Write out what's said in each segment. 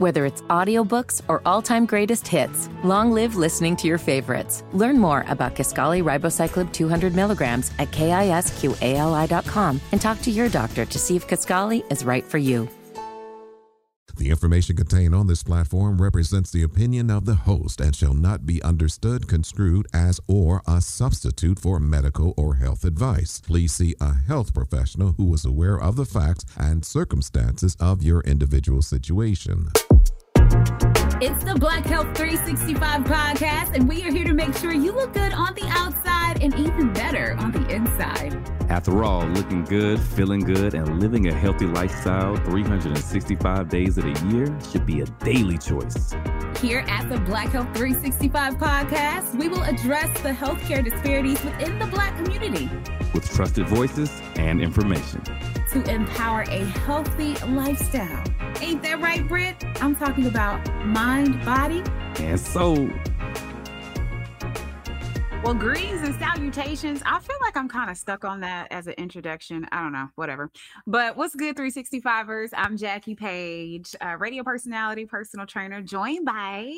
Whether it's audiobooks or all-time greatest hits, long live listening to your favorites. Learn more about Kisqali Ribociclib 200 milligrams at kisqali.com and talk to your doctor to see if Kisqali is right for you. The information contained on this platform represents the opinion of the host and shall not be understood, construed as, or a substitute for medical or health advice. Please see a health professional who is aware of the facts and circumstances of your individual situation. It's the Black Health 365 podcast, and we are here to make sure you look good on the outside and even better on the inside. After all, looking good, feeling good, and living a healthy lifestyle 365 days of the year should be a daily choice. Here at the Black Health 365 podcast, we will address the healthcare disparities within the Black community with trusted voices and information to empower a healthy lifestyle. Ain't that right, Britt? I'm talking about mind, body, and soul. Well, greetings and salutations. I feel like I'm kind of stuck on that as an introduction. I don't know, whatever. But what's good, 365ers? I'm Jackie Page, radio personality, personal trainer, joined by.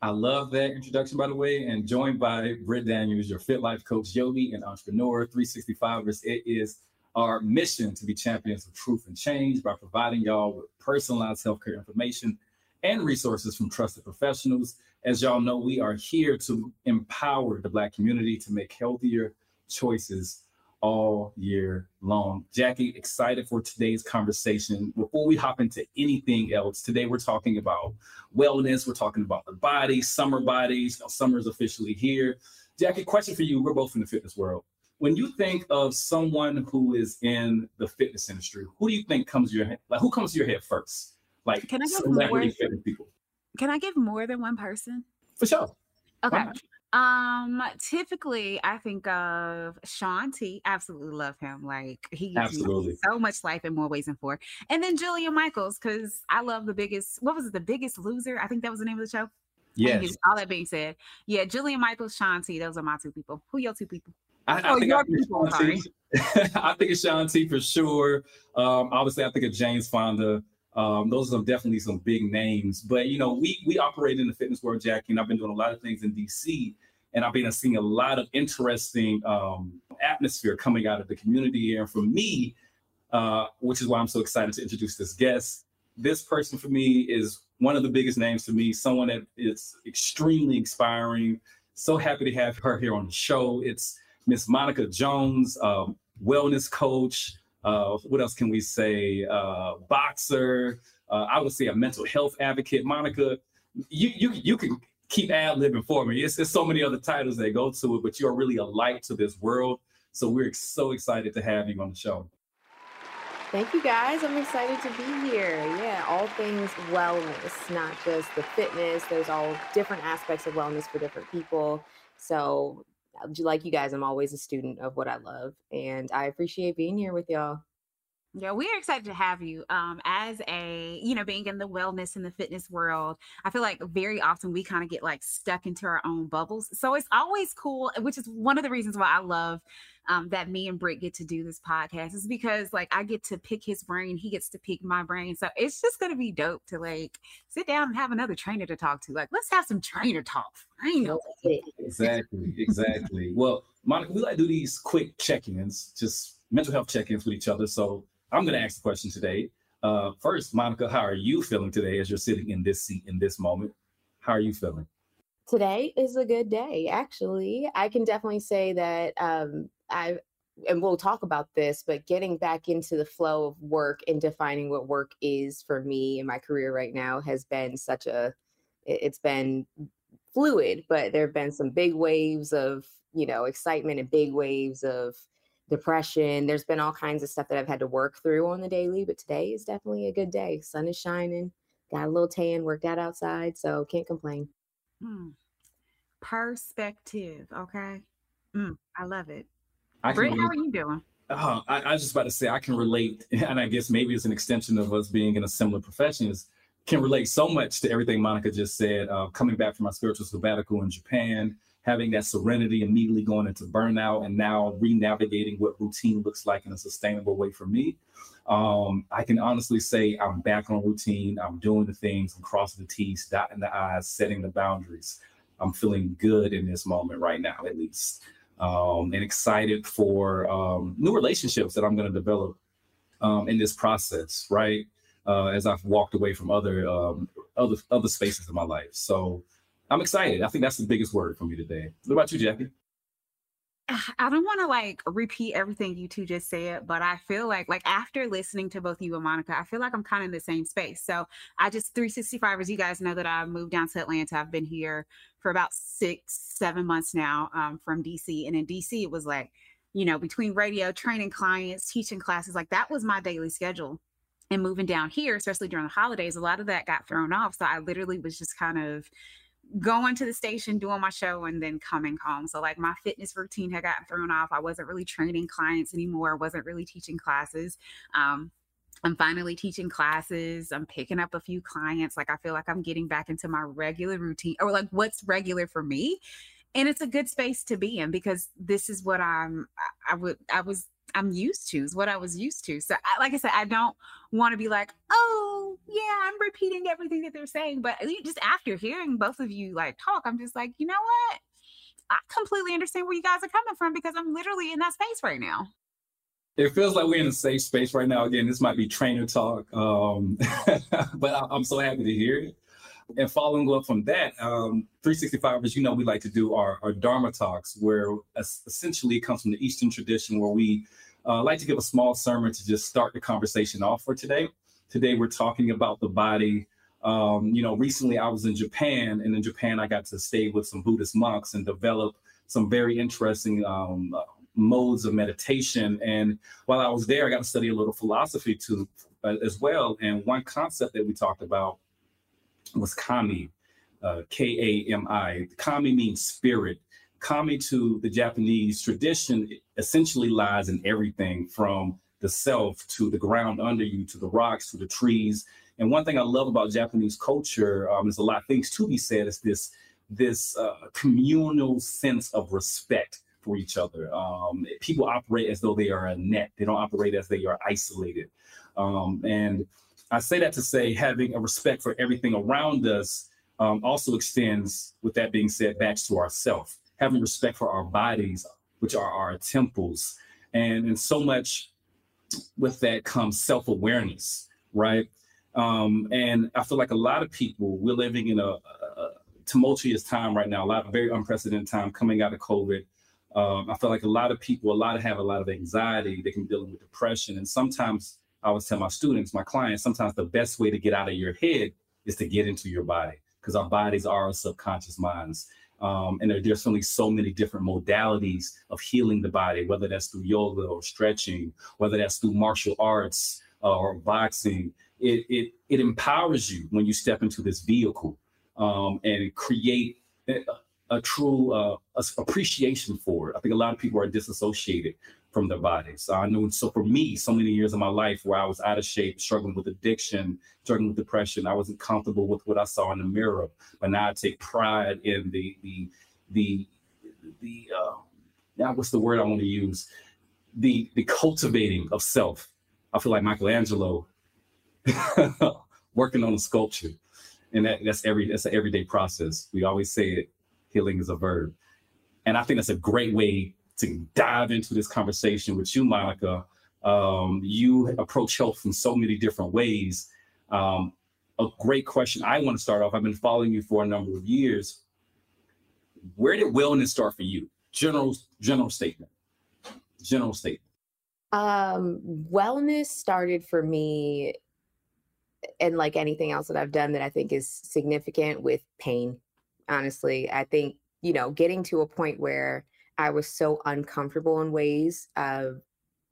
I love that introduction, by the way, and joined by Britt Daniels, your fit life coach, yogi, and entrepreneur. 365ers. It is our mission to be champions of truth and change by providing y'all with personalized healthcare information and resources from trusted professionals. As y'all know, we are here to empower the Black community to make healthier choices all year long. Jackie, excited for today's conversation. Before we hop into anything else, today we're talking about wellness. We're talking about the body, summer bodies. You know, summer is officially here. Jackie, question for you. We're both in the fitness world. When you think of someone who is in the fitness industry, who do you think comes to your head? Like, who comes to your head first? Like, can I give more, fitness people. Can I give more than one person? For sure. Okay. Um, typically I think of Shaun T. Absolutely love him. Like he gives Absolutely. so much life in more ways than four. And then Jillian Michaels, because I love the biggest, what was it, the biggest loser? I think that was the name of the show. Yes. All that being said, yeah, Jillian Michaels, Shaun T. Those are my two people. Who your two people? I, I oh, think I think people. Sorry. Think it's Shaun T for sure. Um, obviously, I think of James Fonda. Um, those are definitely some big names. But you know, we we operate in the fitness world, Jackie, and I've been doing a lot of things in DC, and I've been seeing a lot of interesting um, atmosphere coming out of the community here. And for me, uh, which is why I'm so excited to introduce this guest. This person for me is one of the biggest names to me. Someone that is extremely inspiring. So happy to have her here on the show. It's Miss Monica Jones, um, wellness coach. Uh, what else can we say? Uh, boxer. Uh, I would say a mental health advocate. Monica, you you you can keep ad libbing for me. It's, there's so many other titles that go to it, but you're really a light to this world. So we're so excited to have you on the show. Thank you guys. I'm excited to be here. Yeah, all things wellness, not just the fitness. There's all different aspects of wellness for different people. So, Uh, like you guys, I'm always a student of what I love, and I appreciate being here with y'all. Yeah, we're excited to have you. Um, as a, you know, being in the wellness and the fitness world, I feel like very often we kind of get like stuck into our own bubbles. So it's always cool, which is one of the reasons why I love um, that me and Britt get to do this podcast, is because like I get to pick his brain, he gets to pick my brain. So it's just gonna be dope to like sit down and have another trainer to talk to. Like, let's have some trainer talk. I know. Exactly, exactly. well, Monica, we like to do these quick check-ins, just mental health check-ins with each other. So I'm going to ask the question today. Uh, first, Monica, how are you feeling today as you're sitting in this seat in this moment? How are you feeling? Today is a good day, actually. I can definitely say that um, I, and we'll talk about this, but getting back into the flow of work and defining what work is for me in my career right now has been such a, it's been fluid, but there have been some big waves of, you know, excitement and big waves of depression. There's been all kinds of stuff that I've had to work through on the daily, but today is definitely a good day. Sun is shining, got a little tan, worked out outside, so can't complain. Hmm. Perspective, okay. Mm, I love it. I Britt, how are you doing? Oh, I, I was just about to say I can relate, and I guess maybe it's an extension of us being in a similar profession. Is can relate so much to everything Monica just said. Uh, coming back from my spiritual sabbatical in Japan, having that serenity immediately going into burnout and now re-navigating what routine looks like in a sustainable way for me. Um, i can honestly say i'm back on routine. I'm doing the things. I'm crossing the t's dotting the i's setting the boundaries. I'm feeling good in this moment right now at least. Um, and excited for um, new relationships that i'm going to develop um, in this process right? Uh, as i've walked away from other um, other other spaces in my life. So I'm excited. I think that's the biggest word for me today. What about you, Jackie? I don't want to like repeat everything you two just said, but I feel like like after listening to both you and Monica, I feel like I'm kind of in the same space. So I just 365 as you guys know that I moved down to Atlanta. I've been here for about six, seven months now um, from DC. And in DC, it was like, you know, between radio, training clients, teaching classes, like that was my daily schedule. And moving down here, especially during the holidays, a lot of that got thrown off. So I literally was just kind of going to the station, doing my show, and then coming home. So, like, my fitness routine had gotten thrown off. I wasn't really training clients anymore, I wasn't really teaching classes. Um, I'm finally teaching classes. I'm picking up a few clients. Like, I feel like I'm getting back into my regular routine or like what's regular for me. And it's a good space to be in because this is what I'm, I would, I was I'm used to, is what I was used to. So, I, like I said, I don't want to be like, oh, yeah, I'm repeating everything that they're saying. But just after hearing both of you like talk, I'm just like, you know what? I completely understand where you guys are coming from because I'm literally in that space right now. It feels like we're in a safe space right now. Again, this might be trainer talk, um, but I, am so happy to hear it. And following up from that, um, 365, as you know, we like to do our, our Dharma talks, where essentially it comes from the Eastern tradition, where we uh, like to give a small sermon to just start the conversation off for today. Today, we're talking about the body. Um, you know, recently I was in Japan, and in Japan, I got to stay with some Buddhist monks and develop some very interesting um, modes of meditation. And while I was there, I got to study a little philosophy too, uh, as well. And one concept that we talked about was kami, uh, K A M I. Kami means spirit. Kami to the Japanese tradition essentially lies in everything from the self to the ground under you to the rocks to the trees. And one thing I love about Japanese culture, um, there's a lot of things to be said, is this this uh, communal sense of respect for each other. Um, people operate as though they are a net. They don't operate as they are isolated. Um, and I say that to say having a respect for everything around us um, also extends, with that being said, back to ourself. Having respect for our bodies, which are our temples. And, and so much with that comes self awareness, right? Um, and I feel like a lot of people, we're living in a, a, tumultuous time right now, a lot of very unprecedented time coming out of COVID. Um, I feel like a lot of people, a lot of have a lot of anxiety. They can be dealing with depression. And sometimes I always tell my students, my clients, sometimes the best way to get out of your head is to get into your body because our bodies are our subconscious minds. Um, and there, there's certainly so many different modalities of healing the body, whether that's through yoga or stretching, whether that's through martial arts uh, or boxing. It, it, it empowers you when you step into this vehicle um, and create a, a true uh, appreciation for it. I think a lot of people are disassociated from their bodies. I know. So for me, so many years of my life where I was out of shape, struggling with addiction, struggling with depression, I wasn't comfortable with what I saw in the mirror. But now I take pride in the the the the uh, now what's the word I want to use? The the cultivating of self. I feel like Michelangelo working on a sculpture, and that, that's every that's an everyday process. We always say it. Healing is a verb, and I think that's a great way to dive into this conversation with you, Monica. Um, you approach health from so many different ways. Um, a great question. I want to start off. I've been following you for a number of years. Where did wellness start for you? General general statement. General statement. Um, wellness started for me, and like anything else that I've done that I think is significant with pain. Honestly, I think you know getting to a point where I was so uncomfortable in ways of,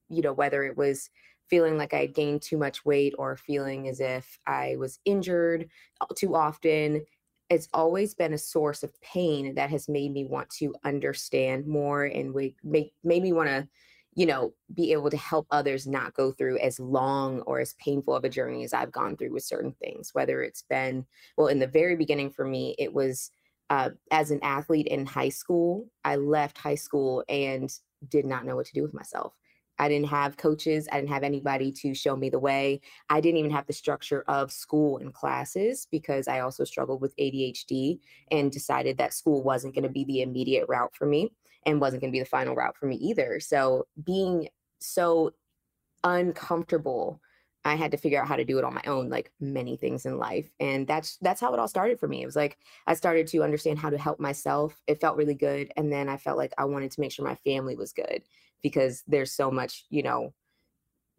you know, whether it was feeling like I gained too much weight or feeling as if I was injured uh, too often. It's always been a source of pain that has made me want to understand more and make, made me want to, you know, be able to help others not go through as long or as painful of a journey as I've gone through with certain things. Whether it's been, well, in the very beginning for me, it was uh, as an athlete in high school, I left high school and did not know what to do with myself. I didn't have coaches. I didn't have anybody to show me the way. I didn't even have the structure of school and classes because I also struggled with ADHD and decided that school wasn't going to be the immediate route for me and wasn't going to be the final route for me either. So being so uncomfortable I had to figure out how to do it on my own, like many things in life. And that's that's how it all started for me. It was like I started to understand how to help myself. It felt really good. And then I felt like I wanted to make sure my family was good because there's so much, you know,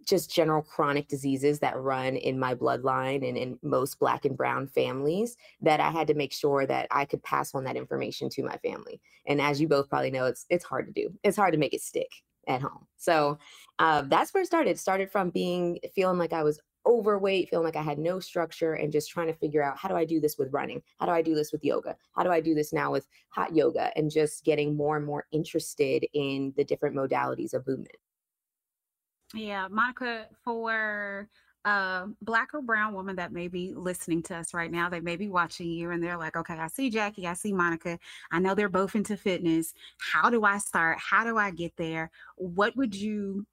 just general chronic diseases that run in my bloodline and in most black and brown families that I had to make sure that I could pass on that information to my family. And as you both probably know, it's it's hard to do. It's hard to make it stick at home. So uh, that's where it started. It started from being feeling like I was overweight, feeling like I had no structure, and just trying to figure out how do I do this with running? How do I do this with yoga? How do I do this now with hot yoga? And just getting more and more interested in the different modalities of movement. Yeah, Monica, for a black or brown woman that may be listening to us right now, they may be watching you and they're like, okay, I see Jackie, I see Monica. I know they're both into fitness. How do I start? How do I get there? What would you,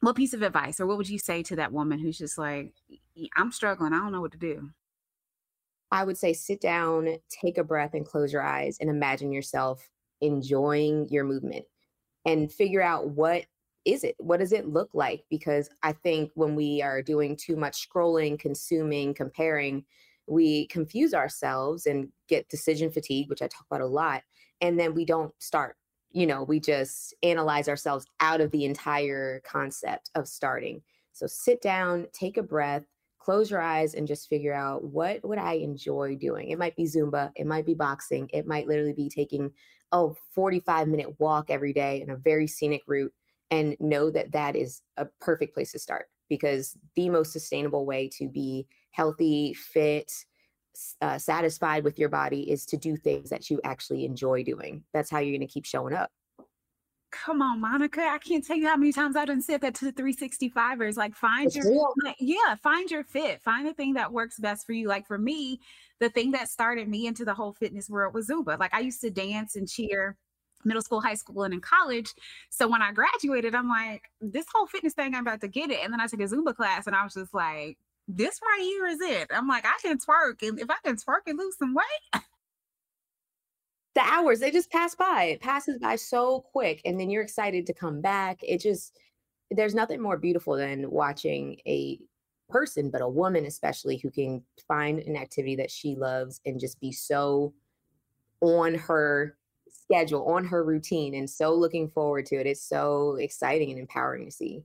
what piece of advice or what would you say to that woman who's just like, I'm struggling, I don't know what to do? I would say sit down, take a breath, and close your eyes and imagine yourself enjoying your movement and figure out what is it? What does it look like? Because I think when we are doing too much scrolling, consuming, comparing, we confuse ourselves and get decision fatigue, which I talk about a lot. And then we don't start. You know, we just analyze ourselves out of the entire concept of starting. So sit down, take a breath, close your eyes and just figure out what would I enjoy doing. It might be Zumba, it might be boxing, it might literally be taking a 45 minute walk every day in a very scenic route and know that that is a perfect place to start because the most sustainable way to be healthy, fit, uh, satisfied with your body is to do things that you actually enjoy doing. That's how you're going to keep showing up. Come on, Monica. I can't tell you how many times I done said that to the 365ers. Like, find it's your, like, yeah, find your fit. Find the thing that works best for you. Like, for me, the thing that started me into the whole fitness world was Zumba. Like, I used to dance and cheer middle school, high school, and in college. So when I graduated, I'm like, this whole fitness thing, I'm about to get it. And then I took a Zumba class and I was just like, this right here is it. I'm like, I can twerk. And if I can twerk and lose some weight. the hours, they just pass by. It passes by so quick. And then you're excited to come back. It just, there's nothing more beautiful than watching a person, but a woman especially, who can find an activity that she loves and just be so on her schedule, on her routine, and so looking forward to it. It's so exciting and empowering to see.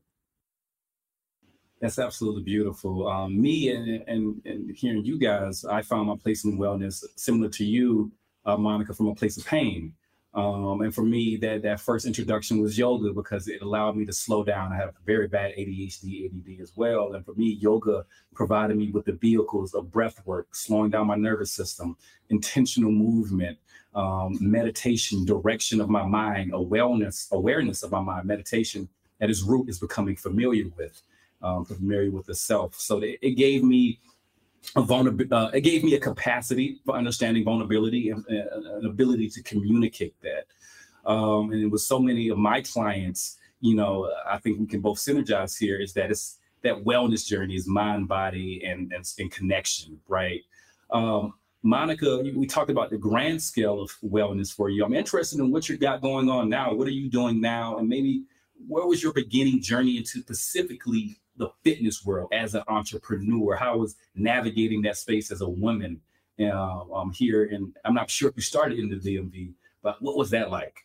That's absolutely beautiful. Um, me and, and and hearing you guys, I found my place in wellness similar to you, uh, Monica, from a place of pain. Um, and for me, that that first introduction was yoga because it allowed me to slow down. I have very bad ADHD, ADD as well. And for me, yoga provided me with the vehicles of breath work, slowing down my nervous system, intentional movement, um, meditation, direction of my mind, awareness, awareness of my mind, meditation at its root is becoming familiar with, um, familiar with the self. So it, it gave me vulnerability. Uh, it gave me a capacity for understanding vulnerability and an ability to communicate that. Um, and with so many of my clients, you know, I think we can both synergize here. Is that it's that wellness journey is mind, body, and and, and connection, right? Um, Monica, we talked about the grand scale of wellness for you. I'm interested in what you got going on now. What are you doing now? And maybe where was your beginning journey into specifically the fitness world as an entrepreneur? How was navigating that space as a woman uh, um, here? And I'm not sure if you started in the DMV, but what was that like?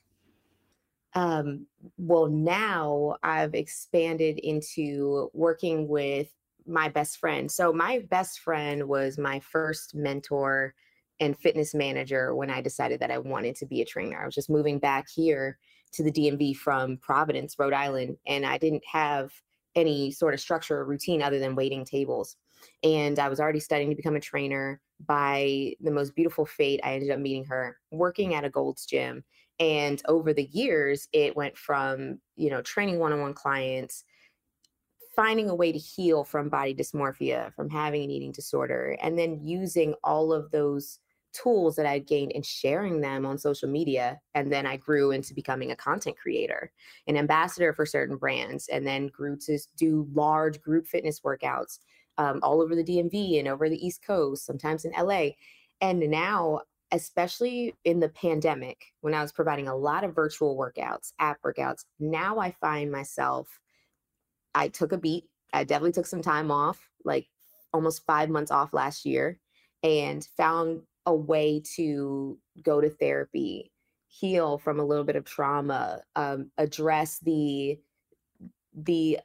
Um, well, now I've expanded into working with my best friend. So my best friend was my first mentor and fitness manager when I decided that I wanted to be a trainer. I was just moving back here to the DMV from Providence, Rhode Island, and I didn't have any sort of structure or routine other than waiting tables. And I was already studying to become a trainer. By the most beautiful fate, I ended up meeting her working at a Gold's Gym. And over the years, it went from, you know, training one on one clients finding a way to heal from body dysmorphia, from having an eating disorder, and then using all of those tools that I gained in sharing them on social media. And then I grew into becoming a content creator, an ambassador for certain brands, and then grew to do large group fitness workouts um, all over the DMV and over the East Coast, sometimes in LA. And now, especially in the pandemic, when I was providing a lot of virtual workouts, app workouts, now I find myself, I took a beat. I definitely took some time off, like almost five months off last year, and found a way to go to therapy, heal from a little bit of trauma, um, address the the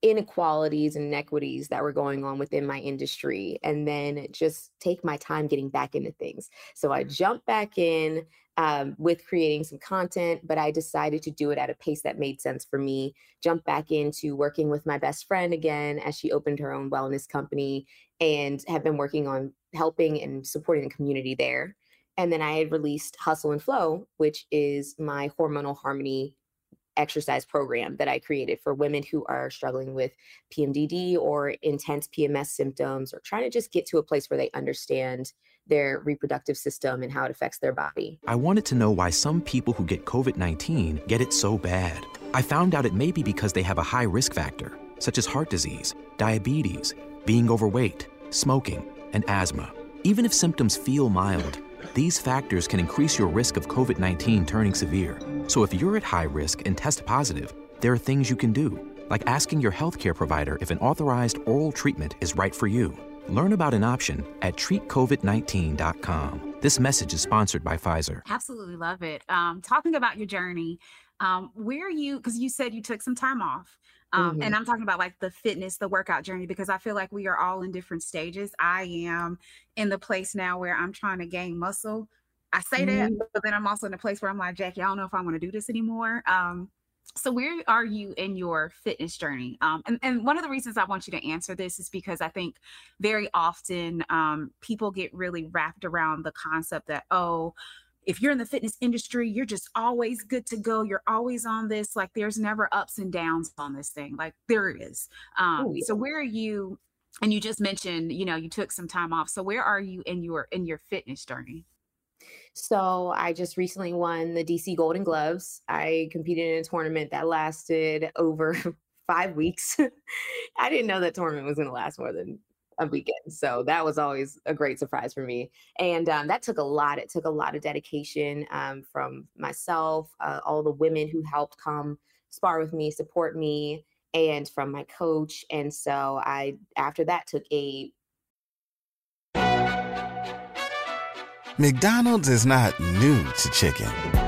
inequalities and inequities that were going on within my industry and then just take my time getting back into things. So i jumped back in um, with creating some content but i decided to do it at a pace that made sense for me jump back into working with my best friend again as she opened her own wellness company and have been working on helping and supporting the community there and then i had released hustle and flow which is my hormonal harmony exercise program that I created for women who are struggling with PMDD or intense PMS symptoms or trying to just get to a place where they understand their reproductive system and how it affects their body. I wanted to know why some people who get COVID 19 get it so bad. I found out it may be because they have a high risk factor, such as heart disease, diabetes, being overweight, smoking, and asthma. Even if symptoms feel mild, these factors can increase your risk of COVID 19 turning severe. So if you're at high risk and test positive, there are things you can do, like asking your healthcare provider if an authorized oral treatment is right for you. Learn about an option at treatcovid19.com. This message is sponsored by Pfizer. Absolutely love it. Um, talking about your journey, um, where are you? Because you said you took some time off. Um, mm-hmm. And I'm talking about like the fitness, the workout journey, because I feel like we are all in different stages. I am in the place now where I'm trying to gain muscle. I say mm-hmm. that, but then I'm also in a place where I'm like, Jackie, I don't know if I want to do this anymore. Um, so where are you in your fitness journey? Um, and, and one of the reasons I want you to answer this is because I think very often um, people get really wrapped around the concept that, oh, if you're in the fitness industry, you're just always good to go. You're always on this. Like there's never ups and downs on this thing. Like there is. Um. So where are you? And you just mentioned, you know, you took some time off. So where are you in your in your fitness journey? So I just recently won the DC Golden Gloves. I competed in a tournament that lasted over five weeks. I didn't know that tournament was going to last more than a weekend. So that was always a great surprise for me. And um, that took a lot. It took a lot of dedication um, from myself, uh, all the women who helped come spar with me, support me, and from my coach. And so I, after that, took a. McDonald's is not new to chicken.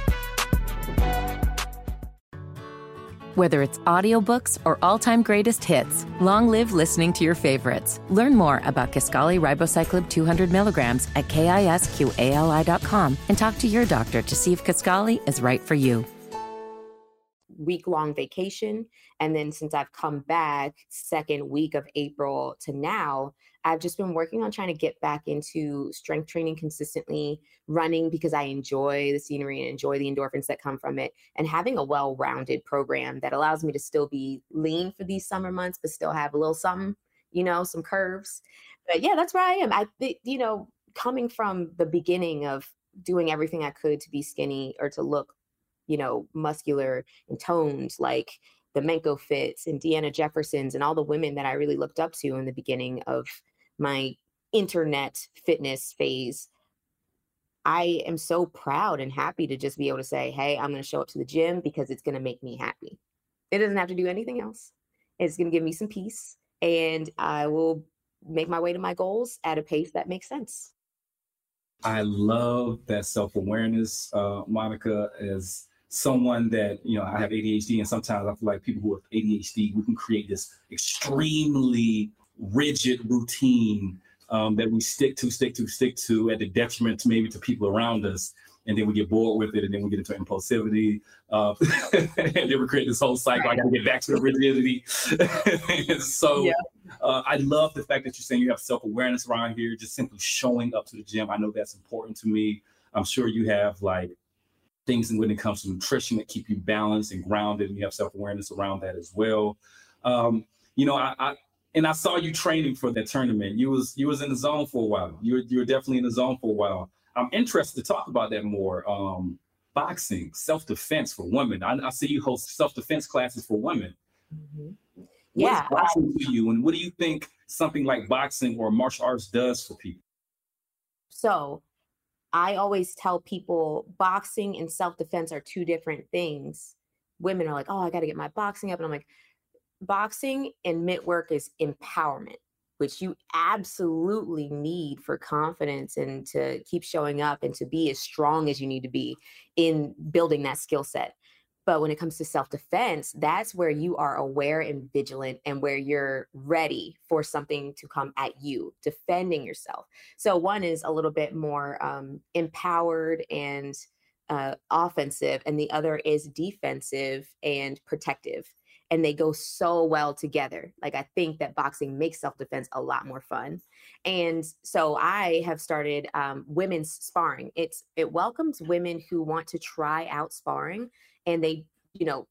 Whether it's audiobooks or all-time greatest hits, long live listening to your favorites. Learn more about Kisqali Ribociclib 200 milligrams at kisqali.com and talk to your doctor to see if Kisqali is right for you. Week long vacation. And then since I've come back, second week of April to now, I've just been working on trying to get back into strength training consistently, running because I enjoy the scenery and enjoy the endorphins that come from it, and having a well rounded program that allows me to still be lean for these summer months, but still have a little something, you know, some curves. But yeah, that's where I am. I, you know, coming from the beginning of doing everything I could to be skinny or to look, you know, muscular and toned, like the MankoFits and Deanna Jeffersons and all the women that I really looked up to in the beginning of my internet fitness phase, I am so proud and happy to just be able to say, hey, I'm going to show up to the gym because it's going to make me happy. It doesn't have to do anything else. It's going to give me some peace and I will make my way to my goals at a pace that makes sense. I love that self awareness, uh, Monica, as someone that, you know, I have ADHD, and sometimes I feel like people who have ADHD, we can create this extremely rigid routine um, that we stick to, stick to, stick to at the detriment to maybe to people around us. and then we get bored with it, and then we get into impulsivity, uh, and then we create this whole cycle. I got to get back to the rigidity. so yeah. uh, I love the fact that you're saying you have self awareness around here, just simply showing up to the gym. I know that's important to me. I'm sure you have like things when it comes to nutrition that keep you balanced and grounded, and you have self awareness around that as well. Um, you know, I, I and I saw you training for that tournament. You was you was in the zone for a while. You were you were definitely in the zone for a while. I'm interested to talk about that more. Um, boxing, self defense for women. I, I, see you host self defense classes for women. Mm-hmm. Yeah, boxing to you, and what do you think something like boxing or martial arts does for people? So, I always tell people boxing and self defense are two different things. Women are like, "Oh, I got to get my boxing up," and I'm like, boxing and mitt work is empowerment which you absolutely need for confidence and to keep showing up and to be as strong as you need to be in building that skill set. But when it comes to self defense, that's where you are aware and vigilant and where you're ready for something to come at you, defending yourself. So, one is a little bit more um, empowered and uh, offensive, and the other is defensive and protective and they go so well together. Like I think that boxing makes self-defense a lot more fun. And so I have started um, women's sparring. It's it welcomes women who want to try out sparring and they, you know,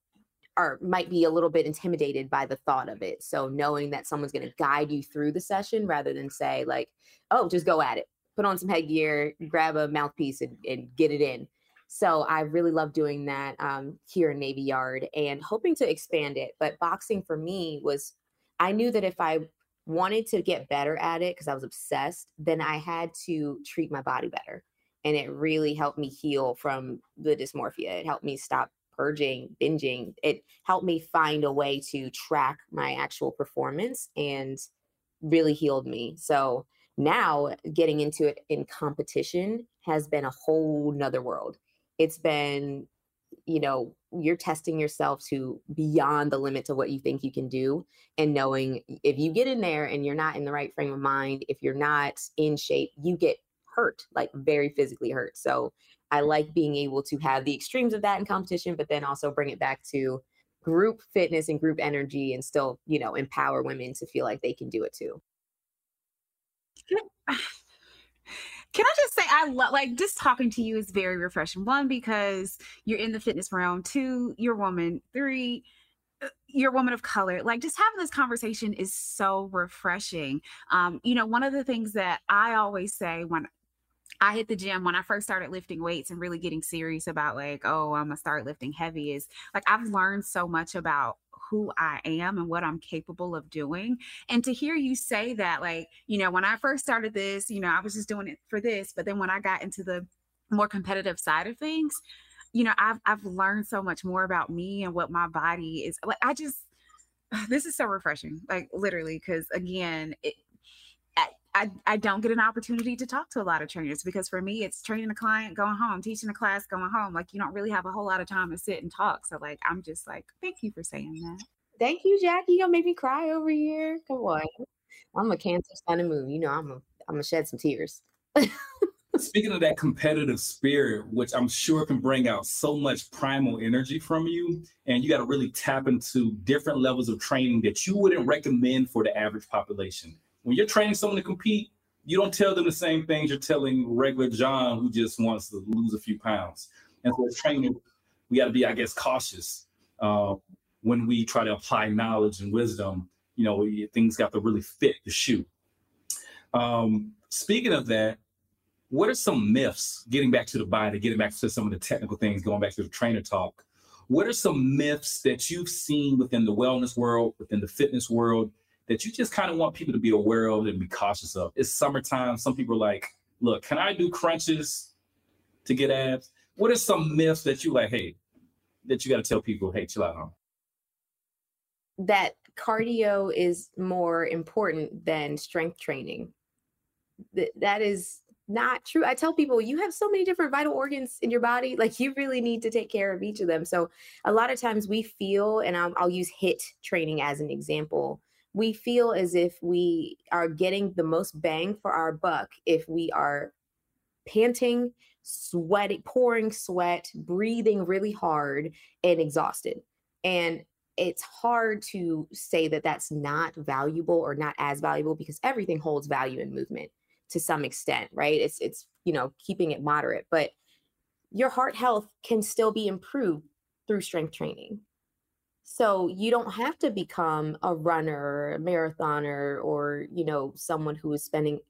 are might be a little bit intimidated by the thought of it. So knowing that someone's going to guide you through the session rather than say like, "Oh, just go at it. Put on some headgear, grab a mouthpiece and, and get it in." So I really love doing that um, here in Navy Yard and hoping to expand it. But boxing for me was, I knew that if I wanted to get better at it because I was obsessed, then I had to treat my body better. And it really helped me heal from the dysmorphia. It helped me stop purging, binging. It helped me find a way to track my actual performance and really healed me. So now getting into it in competition has been a whole nother world it's been you know you're testing yourself to beyond the limits of what you think you can do and knowing if you get in there and you're not in the right frame of mind if you're not in shape you get hurt like very physically hurt. So i like being able to have the extremes of that in competition but then also bring it back to group fitness and group energy and still you know empower women to feel like they can do it too can I just say I love like just talking to you is very refreshing. One because you're in the fitness realm. Two, you're a woman. Three, uh, you're a woman of color. Like just having this conversation is so refreshing. Um, you know, one of the things that I always say when I hit the gym when I first started lifting weights and really getting serious about like, oh, I'm gonna start lifting heavy is like I've learned so much about who I am and what I'm capable of doing. And to hear you say that, like, you know, when I first started this, you know, I was just doing it for this. But then when I got into the more competitive side of things, you know, I've I've learned so much more about me and what my body is like. I just this is so refreshing, like literally, because again, it, I, I don't get an opportunity to talk to a lot of trainers because for me it's training a client going home teaching a class going home. Like you don't really have a whole lot of time to sit and talk. So like i'm just like thank you for saying that. Thank you jackie. You gonna make me cry over here. Come on. I'm a cancer sun and moon. You know i'm a i'm gonna shed some tears. Speaking of that competitive spirit which i'm sure can bring out so much primal energy from you and you got to really tap into different levels of training that you wouldn't recommend for the average population when you're training someone to compete, you don't tell them the same things you're telling regular John who just wants to lose a few pounds. And so, as training, we got to be, I guess, cautious uh, when we try to apply knowledge and wisdom. You know, things got to really fit the shoe. Um, speaking of that, what are some myths? Getting back to the body, getting back to some of the technical things, going back to the trainer talk. What are some myths that you've seen within the wellness world, within the fitness world, that you just kind of want people to be aware of and be cautious of. It's summertime. Some people are like, look, can I do crunches to get abs? What are some myths that you like, hey, that you got to tell people, hey, chill out on? That cardio is more important than strength training. Th- that is not true. I tell people you have so many different vital organs in your body. Like you really need to take care of each of them. So a lot of times we feel, and I'll, I'll use HIIT training as an example we feel as if we are getting the most bang for our buck if we are panting, sweating, pouring sweat, breathing really hard, and exhausted. And it's hard to say that that's not valuable or not as valuable because everything holds value in movement to some extent, right? It's it's you know keeping it moderate, but your heart health can still be improved through strength training. So you don't have to become a runner, a marathoner, or you know someone who is spending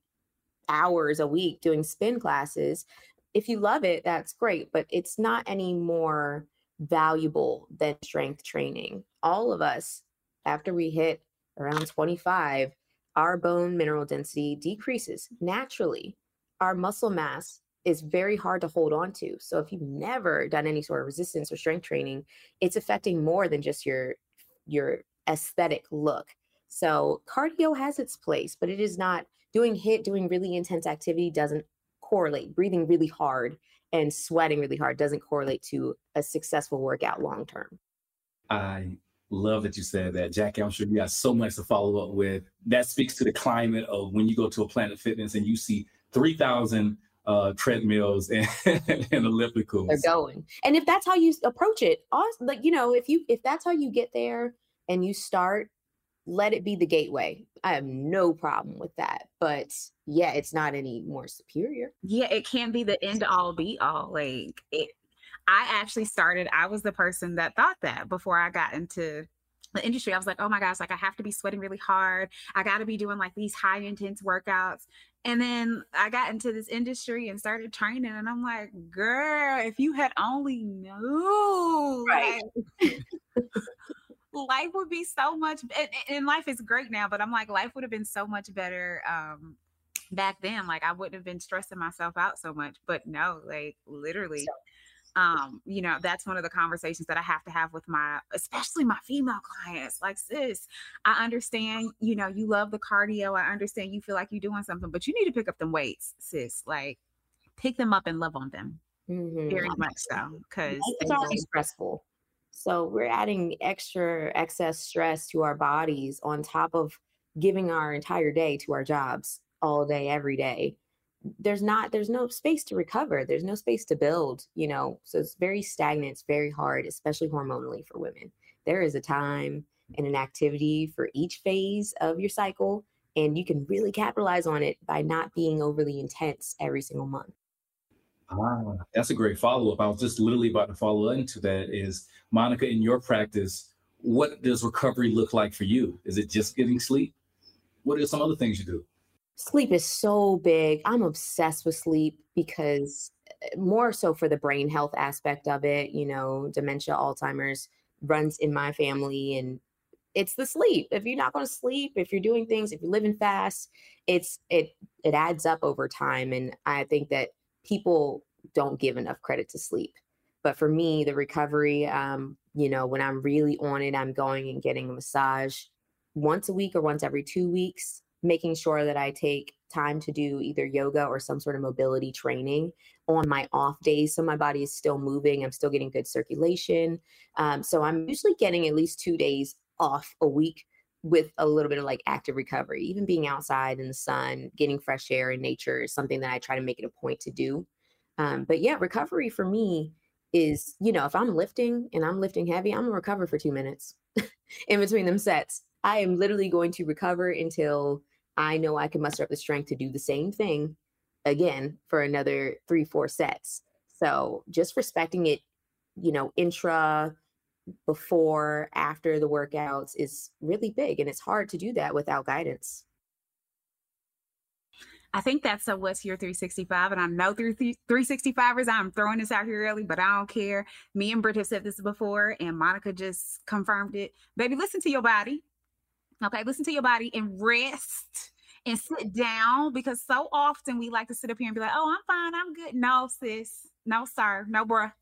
hours a week doing spin classes. If you love it, that's great, but it's not any more valuable than strength training. All of us, after we hit around 25, our bone mineral density decreases naturally. Our muscle mass is very hard to hold on to. So if you've never done any sort of resistance or strength training, it's affecting more than just your your aesthetic look. So cardio has its place, but it is not doing HIIT, doing really intense activity doesn't correlate. Breathing really hard and sweating really hard doesn't correlate to a successful workout long term. I love that you said that, Jackie. I'm sure you got so much to follow up with. That speaks to the climate of when you go to a Planet Fitness and you see 3,000 uh, treadmills and, and ellipticals. They're going, and if that's how you approach it, awesome. Like you know, if you if that's how you get there and you start, let it be the gateway. I have no problem with that. But yeah, it's not any more superior. Yeah, it can't be the end all be all. Like it I actually started, I was the person that thought that before I got into the industry. I was like, oh my gosh, like I have to be sweating really hard. I got to be doing like these high intense workouts. And then I got into this industry and started training, and I'm like, girl, if you had only knew, right. Like, life would be so much and, and, life is great now but i'm like life would have been so much better um back then like i wouldn't have been stressing myself out so much but no like literally um you know that's one of the conversations that i have to have with my especially my female clients like sis i understand you know you love the cardio i understand you feel like you're doing something but you need to pick up them weights sis like pick them up and love on them mm-hmm. very much so because it's already stressful so we're adding extra excess stress to our bodies on top of giving our entire day to our jobs all day, every day. There's not, there's no space to recover. There's no space to build, you know. So it's very stagnant. It's very hard, especially hormonally for women. There is a time and an activity for each phase of your cycle. And you can really capitalize on it by not being overly intense every single month. Ah, that's a great follow up. I was just literally about to follow into that. Is Monica, in your practice, what does recovery look like for you? Is it just getting sleep? What are some other things you do? Sleep is so big. I'm obsessed with sleep because eh, more so for the brain health aspect of it, you know, dementia, Alzheimer's runs in my family and it's the sleep. If you're not going to sleep, if you're doing things, if you're living fast, it's it it adds up over time and I think that people don't give enough credit to sleep. But for me, the recovery, um, you know, when I'm really on it, I'm going and getting a massage once a week or once every two weeks, making sure that I take time to do either yoga or some sort of mobility training on my off days. So my body is still moving, I'm still getting good circulation. Um, so I'm usually getting at least two days off a week with a little bit of like active recovery. Even being outside in the sun, getting fresh air in nature is something that I try to make it a point to do. Um, but yeah, recovery for me is, you know, if I'm lifting and I'm lifting heavy, I'm gonna recover for two minutes in between them sets. I am literally going to recover until I know I can muster up the strength to do the same thing again for another three, four sets. So just respecting it, you know, intra, before, after the workouts is really big. And it's hard to do that without guidance. I think that's a what's your 365. And I know through 365ers, I'm throwing this out here early, but I don't care. Me and Britt have said this before, and Monica just confirmed it. Baby, listen to your body. Okay, listen to your body and rest and sit down because so often we like to sit up here and be like, oh, I'm fine, I'm good. No, sis. No, sir. No, bruh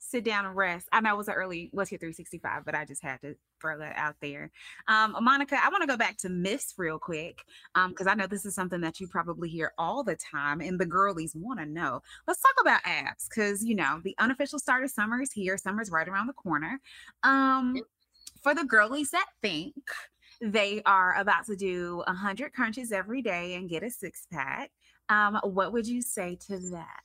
sit down and rest. I know it was an early what's your 365, but I just had to throw that out there. Um, Monica, I want to go back to myths real quick because um, I know this is something that you probably hear all the time, and the girlies want to know. Let's talk about abs because you know the unofficial start of summer is here. Summer's right around the corner. Um, for the girlies that think they are about to do 100 crunches every day and get a six pack, um, what would you say to that?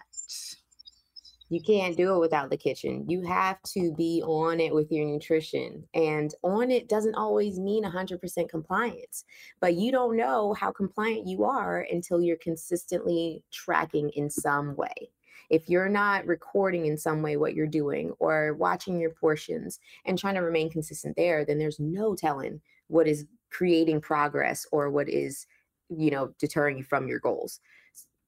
You can't do it without the kitchen. You have to be on it with your nutrition. And on it doesn't always mean 100% compliance, but you don't know how compliant you are until you're consistently tracking in some way. If you're not recording in some way what you're doing or watching your portions and trying to remain consistent there, then there's no telling what is creating progress or what is, you know, deterring you from your goals.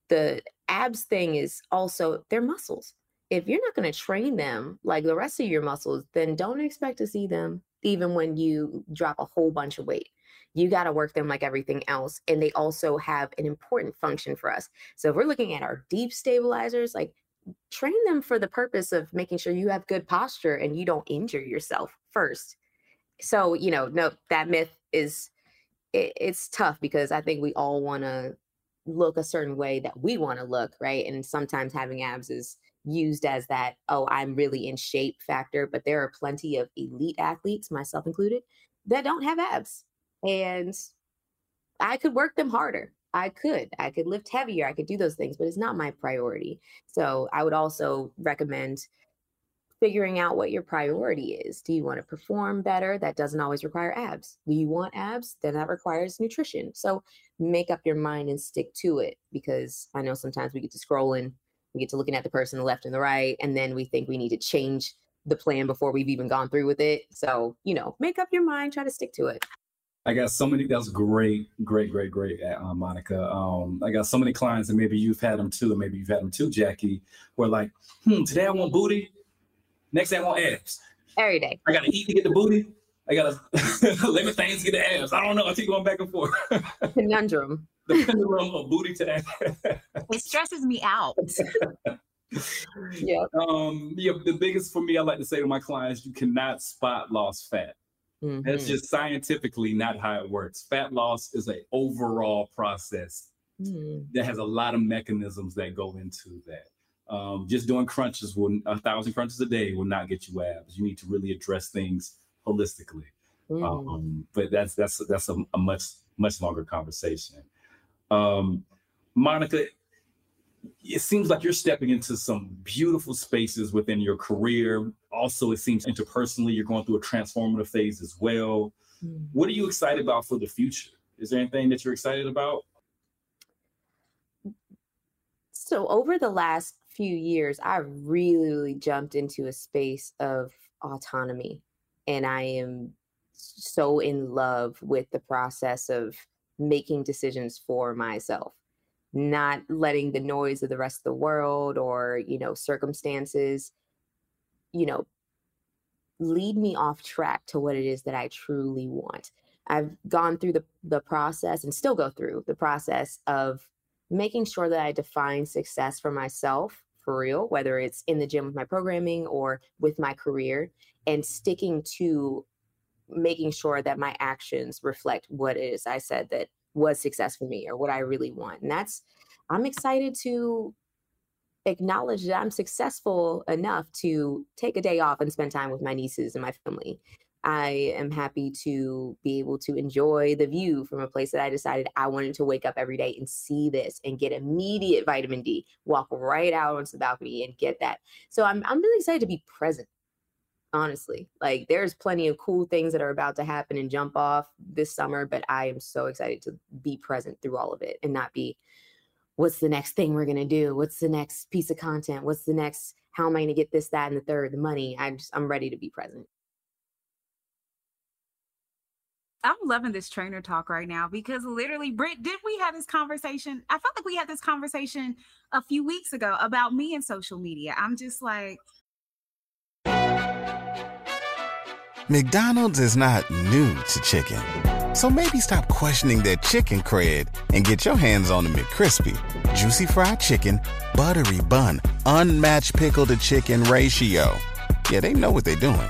The abs thing is also they're muscles. If you're not going to train them like the rest of your muscles, then don't expect to see them even when you drop a whole bunch of weight. You got to work them like everything else. And they also have an important function for us. So if we're looking at our deep stabilizers, like train them for the purpose of making sure you have good posture and you don't injure yourself first. So, you know, no, that myth is it, it's tough because I think we all want to look a certain way that we want to look, right? And sometimes having abs is used as that, oh, I'm really in shape factor, but there are plenty of elite athletes, myself included, that don't have abs. And I could work them harder. I could. I could lift heavier. I could do those things, but it's not my priority. So I would also recommend figuring out what your priority is. Do you want to perform better? That doesn't always require abs. Do you want abs? Then that requires nutrition. So make up your mind and stick to it because I know sometimes we get to scrolling, we get to looking at the person left and the right, and then we think we need to change the plan before we've even gone through with it. So, you know, make up your mind, try to stick to it. I got so many. That's great, great, great, great, uh, Monica. Um, I got so many clients, and maybe you've had them too, and maybe you've had them too, Jackie. Where like, hmm, today I want booty, next day I want abs. Every day. I gotta eat to get the booty. I gotta let limit things to get the abs. I don't know. I keep going back and forth. Conundrum. the pendulum of booty to abs. it stresses me out. yeah. Um, yeah, the biggest for me, I like to say to my clients, you cannot spot lost fat. Mm-hmm. That's just scientifically not how it works. Fat loss is an overall process mm-hmm. that has a lot of mechanisms that go into that. Um, just doing crunches will a thousand crunches a day will not get you abs. You need to really address things holistically. Mm-hmm. Um, but that's that's that's a, a, much much longer conversation. Um, Monica, it seems like you're stepping into some beautiful spaces within your career. Also, it seems interpersonally, you're going through a transformative phase as well. Mm. What are you excited about for the future? Is there anything that you're excited about? So, over the last few years, I really, really jumped into a space of autonomy. And I am so in love with the process of making decisions for myself not letting the noise of the rest of the world or you know circumstances you know lead me off track to what it is that i truly want i've gone through the the process and still go through the process of making sure that i define success for myself for real whether it's in the gym with my programming or with my career and sticking to making sure that my actions reflect what it is i said that was success for me or what I really want. And that's, I'm excited to acknowledge that I'm successful enough to take a day off and spend time with my nieces and my family. I am happy to be able to enjoy the view from a place that I decided I wanted to wake up every day and see this and get immediate vitamin D, walk right out onto the balcony and get that. So I'm I'm really excited to be present honestly. Like there's plenty of cool things that are about to happen and jump off this summer, but I am so excited to be present through all of it and not be what's the next thing we're going to do? What's the next piece of content? What's the next how am I going to get this that and the third, the money? I'm just I'm ready to be present. I'm loving this trainer talk right now because literally, Britt, did we have this conversation? I felt like we had this conversation a few weeks ago about me and social media. I'm just like, McDonald's is not new to chicken. So maybe stop questioning their chicken cred and get your hands on the McCrispy. Juicy fried chicken, buttery bun, unmatched pickle to chicken ratio. Yeah, they know what they're doing.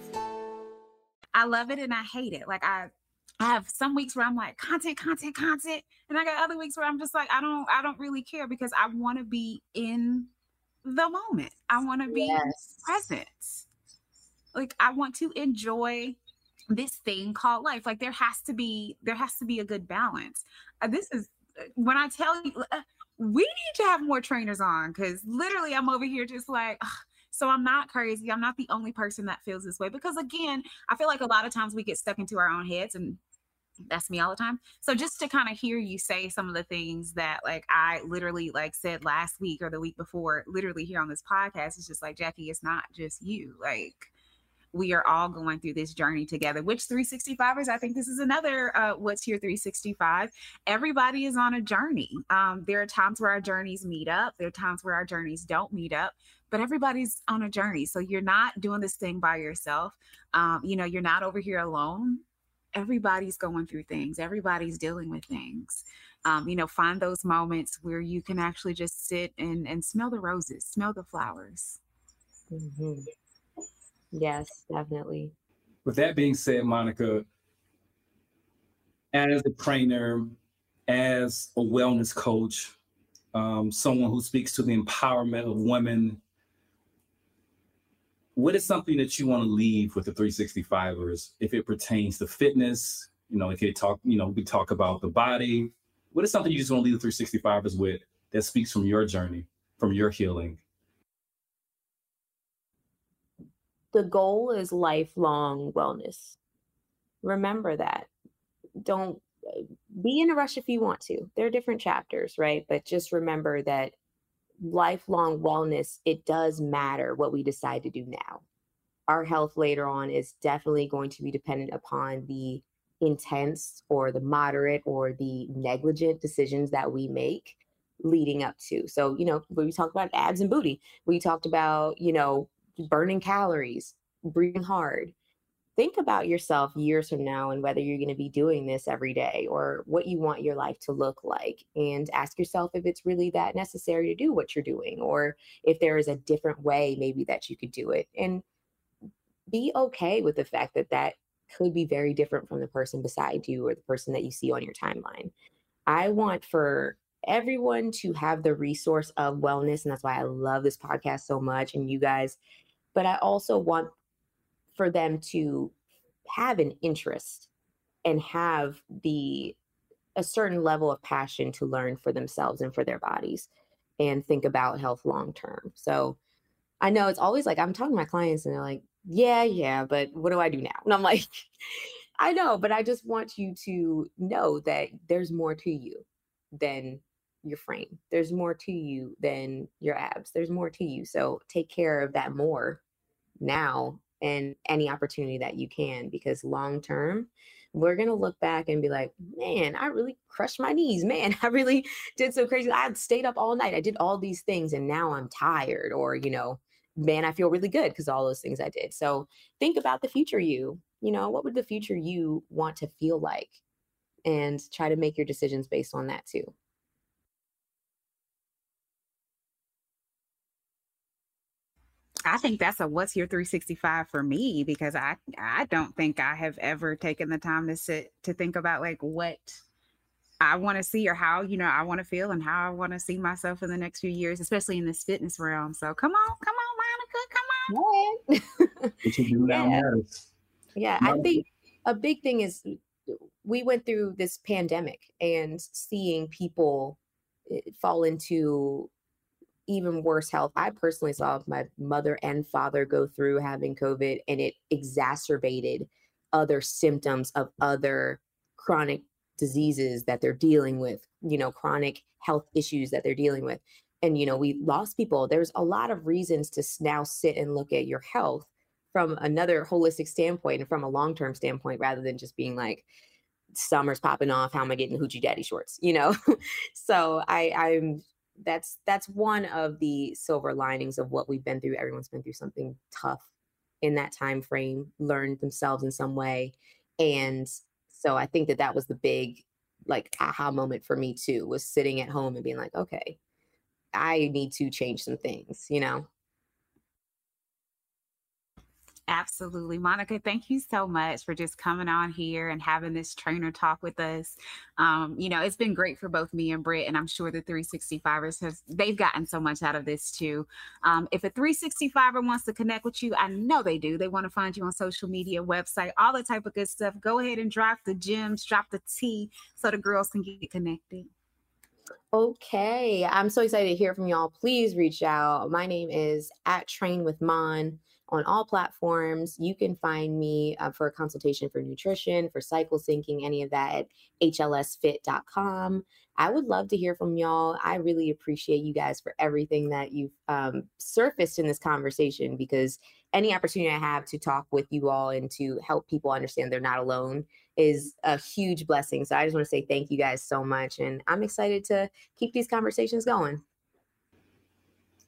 I love it and I hate it. Like I I have some weeks where I'm like content, content, content, and I got other weeks where I'm just like I don't I don't really care because I want to be in the moment. I want to be yes. present. Like I want to enjoy this thing called life. Like there has to be there has to be a good balance. Uh, this is uh, when I tell you uh, we need to have more trainers on because literally I'm over here just like. Ugh. So I'm not crazy. I'm not the only person that feels this way because again, I feel like a lot of times we get stuck into our own heads and that's me all the time. So just to kind of hear you say some of the things that like I literally like said last week or the week before, literally here on this podcast, it's just like Jackie, it's not just you. Like we are all going through this journey together. Which 365ers, I think this is another uh, what's here 365. Everybody is on a journey. Um, there are times where our journeys meet up. There are times where our journeys don't meet up. But everybody's on a journey, so you're not doing this thing by yourself. Um, you know, you're not over here alone everybody's going through things, everybody's dealing with things. Um, you know, find those moments where you can actually just sit and, and smell the roses, smell the flowers. Mm-hmm. Yes, definitely. With that being said, Monica, as a trainer, as a wellness coach, um, someone who speaks to the empowerment of women what is something that you want to leave with the 365ers if it pertains to fitness? You know, if you talk, you know, we talk about the body. What is something you just want to leave the 365ers with that speaks from your journey, from your healing? The goal is lifelong wellness. Remember that. Don't uh, be in a rush if you want to. There are different chapters, right? But just remember that lifelong wellness, it does matter what we decide to do now. Our health later on is definitely going to be dependent upon the intense or the moderate or the negligent decisions that we make leading up to. So, you know, we talked about abs and booty, we talked about, you know, burning calories, breathing hard, think about yourself years from now and whether you're going to be doing this every day or what you want your life to look like and ask yourself if it's really that necessary to do what you're doing or if there is a different way maybe that you could do it and be okay with the fact that that could be very different from the person beside you or the person that you see on your timeline. I want for everyone to have the resource of wellness and that's why i love this podcast so much and you guys but i also want for them to have an interest and have the a certain level of passion to learn for themselves and for their bodies and think about health long term. So I know it's always like I'm talking to my clients and they're like, yeah, yeah, but what do I do now? And I'm like, I know, but I just want you to know that there's more to you than your frame. There's more to you than your abs. There's more to you. So take care of that more now and any opportunity that you can because long term we're going to look back and be like man i really crushed my knees. Man i really did so crazy. I stayed up all night. I did all these things and now i'm tired or you know man i feel really good because all those things i did. So think about the future you. You know what would the future you want to feel like? And try to make your decisions based on that too I think that's a what's your 365 for me because I I don't think I have ever taken the time to sit to think about like what I want to see or how you know I want to feel and how I want to see myself in the next few years, especially in this fitness realm. So come on, come on, Monica, come on. yeah. yeah, I think a big thing is we went through this pandemic and seeing people eh, fall into even worse health. I personally saw my mother and father go through having COVID, and it exacerbated other symptoms of other chronic diseases that they're dealing with, you know, chronic health issues that they're dealing with. And, you know, we lost people. There's a lot of reasons to now sit and look at your health from another holistic standpoint and from a long term standpoint rather than just being like, summer's popping off. How am I getting hoochie daddy shorts? You know? so I, I'm that's that's one of the silver linings of what we've been through everyone's been through something tough in that time frame learned themselves in some way And so I think that that was the big like aha moment for me too was sitting at home and being like, okay, I need to change some things, you know? Absolutely. Monica, thank you so much for just coming on here and having this trainer talk with us. Um, you know, it's been great for both me and Britt, and I'm sure the 365ers have they've gotten so much out of this too. Um, if a 365er wants to connect with you, I know they do. They want to find you on social media, website, all the type of good stuff. Go ahead and drop the gems, drop the T so the girls can get connected. Okay. I'm so excited to hear from y'all. Please reach out. My name is at Train with Mon on all platforms. You can find me uh, for a consultation for nutrition, for cycle syncing, any of that at hlsfit.com. I would love to hear from y'all. I really appreciate you guys for everything that you've um, surfaced in this conversation because any opportunity I have to talk with you all and to help people understand they're not alone is a huge blessing. So I just want to say thank you guys so much. And I'm excited to keep these conversations going.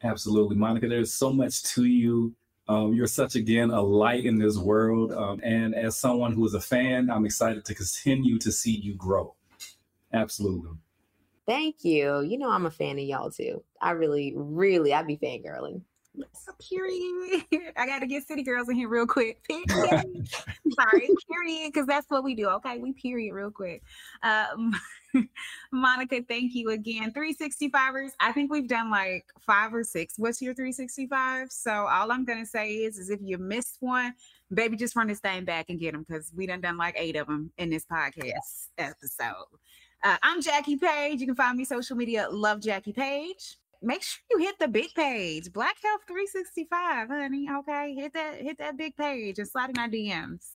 Absolutely. Monica, there's so much to you. Um, you're such, again, a light in this world. Um, and as someone who is a fan, I'm excited to continue to see you grow. Absolutely. Thank you. You know, I'm a fan of y'all too. I really, really, I'd be fangirling. Period. I got to get city girls in here real quick. Sorry, period, because that's what we do. Okay, we period real quick. Um, Monica, thank you again. 365ers. I think we've done like five or six. What's your 365? So all I'm gonna say is, is if you missed one, baby, just run this thing back and get them because we done done like eight of them in this podcast episode. Uh, I'm Jackie Page. You can find me social media. Love Jackie Page make sure you hit the big page, Black Health 365, honey. Okay, hit that hit that big page and slide in our DMs.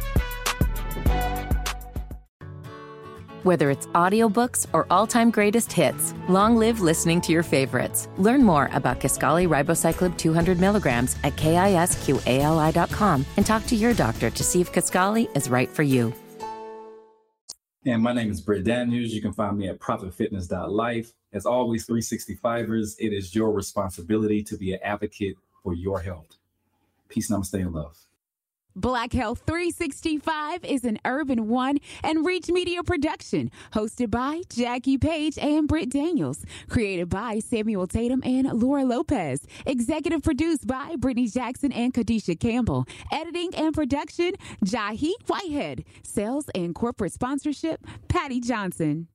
Whether it's audiobooks or all-time greatest hits, long live listening to your favorites. Learn more about Kisqali Ribociclib 200 milligrams at kisqali.com and talk to your doctor to see if Kisqali is right for you. And my name is Britt Daniels. You can find me at profitfitness.life. As always, 365ers, it is your responsibility to be an advocate for your health. Peace, namaste, and love. Black Health 365 is an Urban One and Reach Media production, hosted by Jackie Page and Britt Daniels, created by Samuel Tatum and Laura Lopez, executive produced by Brittany Jackson and Kadisha Campbell, editing and production, Jahi Whitehead, sales and corporate sponsorship, Patty Johnson.